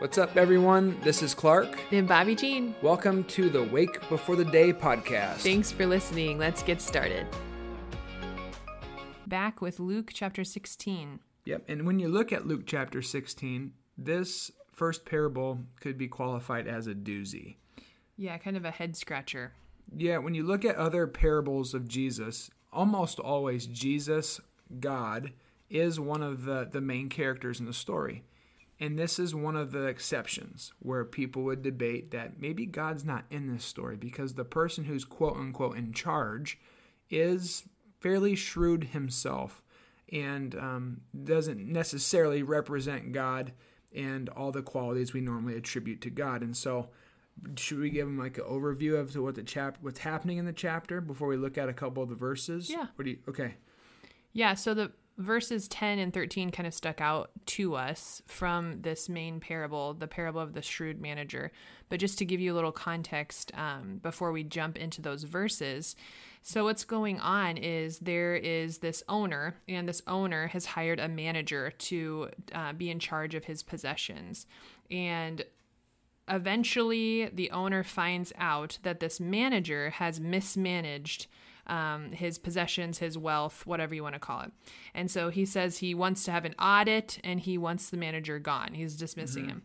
What's up, everyone? This is Clark. And Bobbie Jean. Welcome to the Wake Before the Day podcast. Thanks for listening. Let's get started. Back with Luke chapter 16. Yep. And when you look at Luke chapter 16, this first parable could be qualified as a doozy. Yeah, kind of a head scratcher. Yeah, when you look at other parables of Jesus, almost always Jesus, God, is one of the, the main characters in the story. And this is one of the exceptions where people would debate that maybe God's not in this story because the person who's quote unquote in charge is fairly shrewd himself and um, doesn't necessarily represent God and all the qualities we normally attribute to God. And so, should we give him like an overview of what the chap what's happening in the chapter before we look at a couple of the verses? Yeah. What do you? Okay. Yeah. So the verses 10 and 13 kind of stuck out to us from this main parable, the parable of the shrewd manager. But just to give you a little context um, before we jump into those verses. So, what's going on is there is this owner, and this owner has hired a manager to uh, be in charge of his possessions. And eventually, the owner finds out that this manager has mismanaged um, his possessions, his wealth, whatever you want to call it. And so he says he wants to have an audit and he wants the manager gone. He's dismissing mm-hmm. him.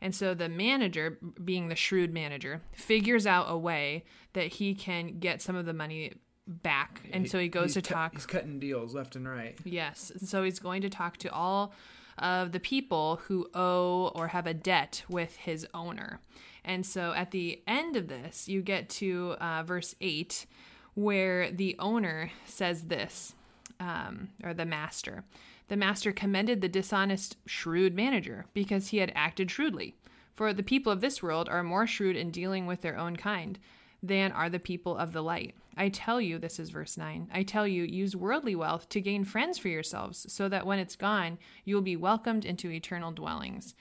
And so the manager, being the shrewd manager, figures out a way that he can get some of the money back. And so he goes to cu- talk. He's cutting deals left and right. Yes. So he's going to talk to all of the people who owe or have a debt with his owner. And so at the end of this, you get to uh, verse 8 where the owner says this, um, or the master. The master commended the dishonest, shrewd manager because he had acted shrewdly. For the people of this world are more shrewd in dealing with their own kind than are the people of the light. I tell you, this is verse 9, I tell you, use worldly wealth to gain friends for yourselves, so that when it's gone, you will be welcomed into eternal dwellings.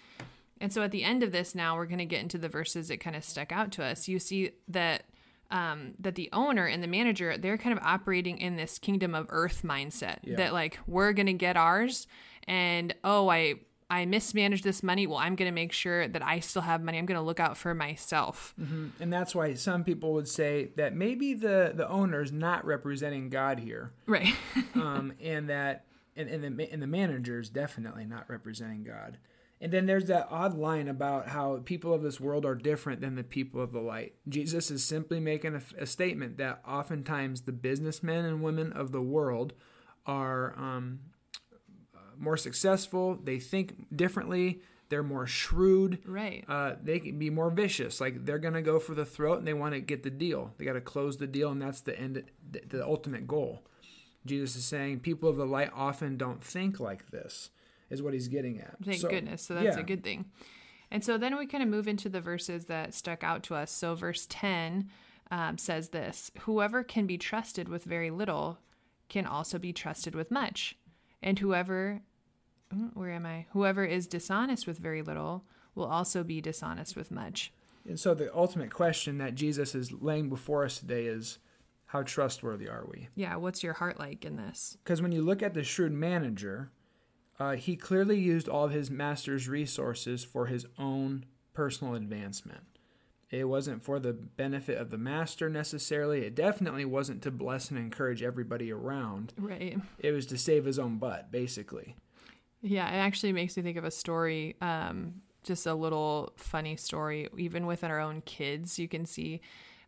And so at the end of this, now we're going to get into the verses that kind of stuck out to us. You see that um, that the owner and the manager they're kind of operating in this kingdom of earth mindset yeah. that like we're gonna get ours and oh i i mismanaged this money. Well i'm gonna make sure that i still have money. I'm gonna look out for myself. Mm-hmm. and that's why some people would say that maybe the the owner is not representing god here. Right. Um, and that and, and the and the manager's definitely not representing god and then there's that odd line about how people of this world are different than the people of the light. Jesus is simply making a, a statement that oftentimes the businessmen and women of the world are um, uh, more successful, they think differently, they're more shrewd. Right. Uh, they can be more vicious. Like they're gonna go for the throat and they want to get the deal. They got to close the deal, and that's the end, the, the ultimate goal. Jesus is saying people of the light often don't think like this is what he's getting at. Thank so, goodness. So that's yeah. a good thing. And so then we kind of move into the verses that stuck out to us. So verse 10 um, says this Whoever can be trusted with very little can also be trusted with much. And whoever, hmm, where am I? Whoever is dishonest with very little will also be dishonest with much. And so the ultimate question that Jesus is laying before us today is how trustworthy are we? Yeah, what's your heart like in this? Because when you look at the shrewd manager, uh, he clearly used all of his master's resources for his own personal advancement. It wasn't for the benefit of the master necessarily. It definitely wasn't to bless and encourage everybody around. Right. It was to save his own butt, basically. Yeah, it actually makes me think of a story, um, just a little funny story. Even within our own kids, you can see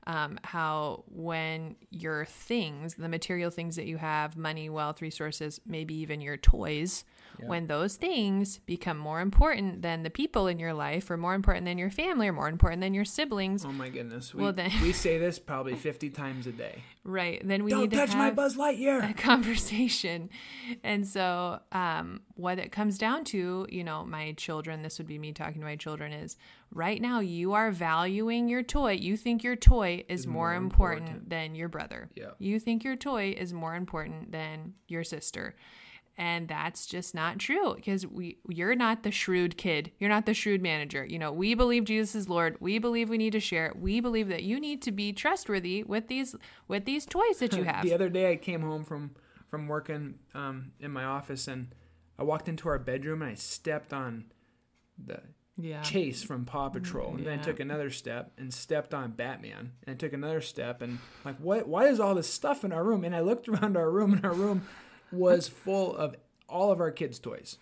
um, how when your things, the material things that you have, money, wealth, resources, maybe even your toys, yeah. when those things become more important than the people in your life or more important than your family or more important than your siblings. Oh my goodness. We, well, then, we say this probably 50 times a day. Right. Then we Don't need to touch my Buzz Lightyear. A conversation. And so um, what it comes down to, you know, my children, this would be me talking to my children is right now you are valuing your toy. You think your toy is, is more, more important, important, than your brother. Yeah. You think your toy is more important than your sister. And that's just not true because we you're not the shrewd kid. You're not the shrewd manager. You know we believe jesus is lord. We believe we need to share we believe that you need to be trustworthy with these with these toys that you have. The other day i came home from from working um, in my office and i walked into our bedroom and i stepped on the Yeah. Chase from Paw Patrol, and then Yeah. took another step and stepped on Batman, and took another step, and like, what? Why is all this stuff in our room? And I looked around our room, and our room was full of all of our kids' toys.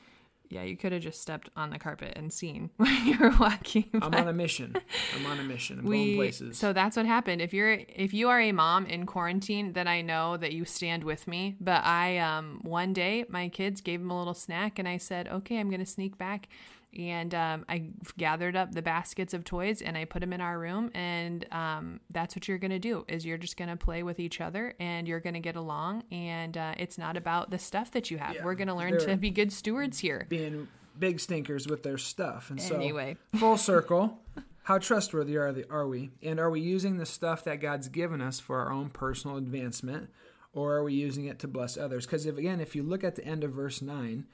Yeah, you could have just stepped on the carpet and seen when you were walking. I'm on a mission. I'm on a mission. I'm going we places. so that's what happened if you're if you are a mom in quarantine then i know that you stand with me but i um one day my kids gave them a little snack and i said okay i'm gonna sneak back and um, I gathered up the baskets of toys and I put them in our room. And um, that's what you're gonna do is you're just gonna play with each other and you're gonna get along. And uh, it's not about the stuff that you have. Yeah, We're gonna learn to be good stewards here. being big stinkers with their stuff. And so, Anyway. full circle, how trustworthy are, the, are we? And are we using the stuff that God's given us for our own personal advancement, or are we using it to bless others? Because if again, if you look at the end of verse nine,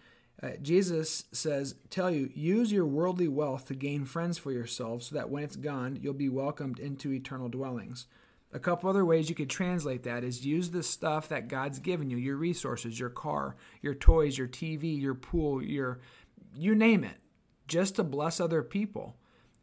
uh, Jesus says, "Tell you, use your worldly wealth to gain friends for yourselves, so that when it's gone, you'll be welcomed into eternal dwellings." A couple other ways you could translate that is use the stuff that God's given you, your resources, your car, your toys, your TV, your pool, your you name it, just to bless other people.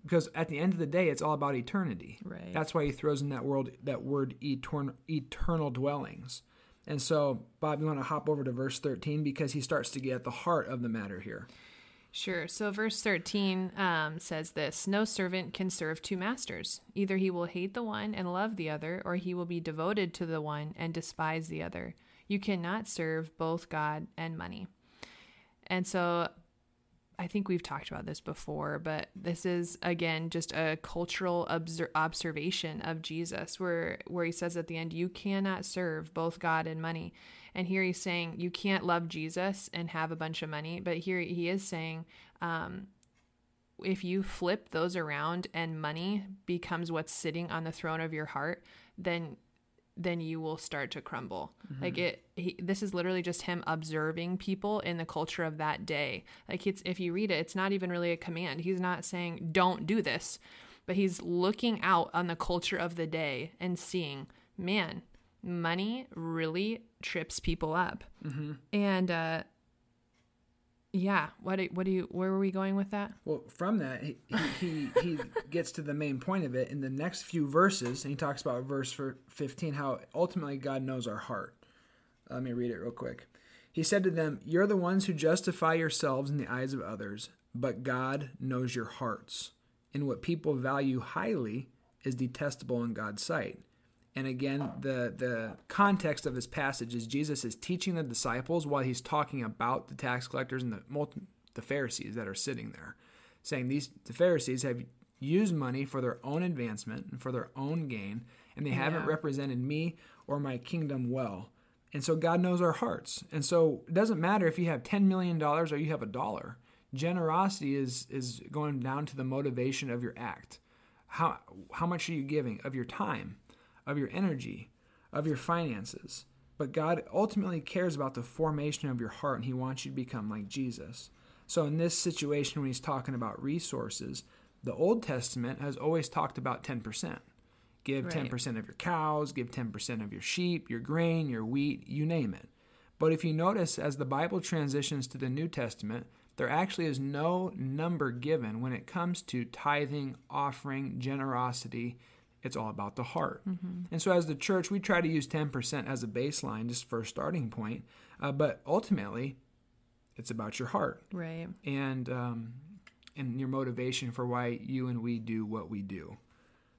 Because at the end of the day, it's all about eternity. Right. That's why he throws in that word that word etern, eternal dwellings. And so, Bob, you want to hop over to verse 13 because he starts to get at the heart of the matter here. Sure. So, verse 13 um, says this No servant can serve two masters. Either he will hate the one and love the other, or he will be devoted to the one and despise the other. You cannot serve both God and money. And so, I think we've talked about this before, but this is again just a cultural obser- observation of Jesus, where where he says at the end, "You cannot serve both God and money." And here he's saying you can't love Jesus and have a bunch of money, but here he is saying, um, if you flip those around and money becomes what's sitting on the throne of your heart, then then you will start to crumble. Like it he, this is literally just him observing people in the culture of that day. Like it's if you read it, it's not even really a command. He's not saying don't do this, but he's looking out on the culture of the day and seeing, man, money really trips people up. And uh yeah, what do, what do you where were we going with that? Well, from that, he, he, he, gets to the main point of it in the next few verses, and he talks about verse for 15, how ultimately God knows our heart. Let me read it real quick. He said to them, You're the ones who justify yourselves in the eyes of others, but God knows your hearts. And what people value highly is detestable in God's sight. And again, the, the context of this passage is Jesus is teaching the disciples while he's talking about the tax collectors and the, the Pharisees that are sitting there, saying these the Pharisees have used money for their own advancement and for their own gain, and they haven't represented me or my kingdom well. And so God knows our hearts. And so it doesn't matter if you have $10 million or you have a dollar. Generosity is, is going down to the motivation of your act. How, how much are you giving of your time, of your energy, of your finances? But God ultimately cares about the formation of your heart and He wants you to become like Jesus. So, in this situation, when He's talking about resources, the Old Testament has always talked about 10%. Give Right. 10% of your cows, give 10% of your sheep, your grain, your wheat, you name it. But if you notice, as the Bible transitions to the New Testament, there actually is no number given when it comes to tithing, offering, generosity. It's all about the heart. And so, as the church, we try to use 10% as a baseline just for a starting point. Uh, but ultimately, it's about your heart Right. and um, and your motivation for why you and we do what we do.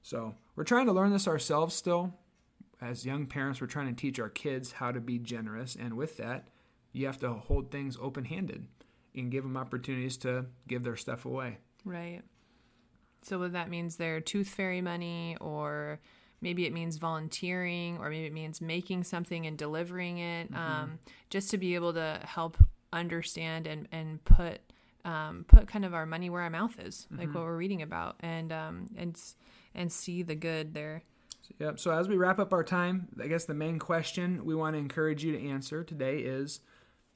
So we're trying to learn this ourselves still. As young parents, we're trying to teach our kids how to be generous, and with that, you have to hold things open-handed and give them opportunities to give their stuff away. Right. So what that means their tooth fairy money or maybe it means volunteering or maybe it means making something and delivering it um, just to be able to help understand and, and put um, put kind of our money where our mouth is like what we're reading about and um, and and see the good there. Yep. So as we wrap up our time, I guess the main question we want to encourage you to answer today is,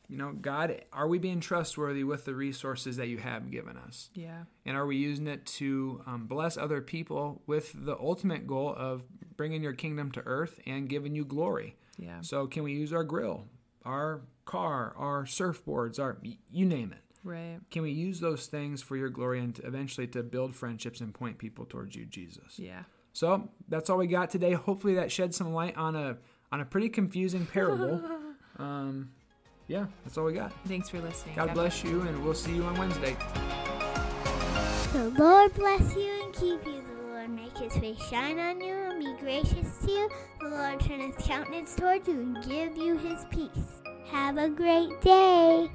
you know, God, are we being trustworthy with the resources that you have given us? yeah And are we using it to um, bless other people with the ultimate goal of bringing your kingdom to earth and giving you glory? yeah So, can we use our grill, our car, our surfboards, our you name it? Right. Can we use those things for your glory and to eventually to build friendships and point people towards you, Jesus? Yeah. So that's all we got today. Hopefully that sheds some light on a on a pretty confusing parable. um, yeah, that's all we got. Thanks for listening. God bless you, and we'll see you on Wednesday. The Lord bless you and keep you. The Lord make his face shine on you and be gracious to you. The Lord turn his countenance toward you and give you his peace. Have a great day.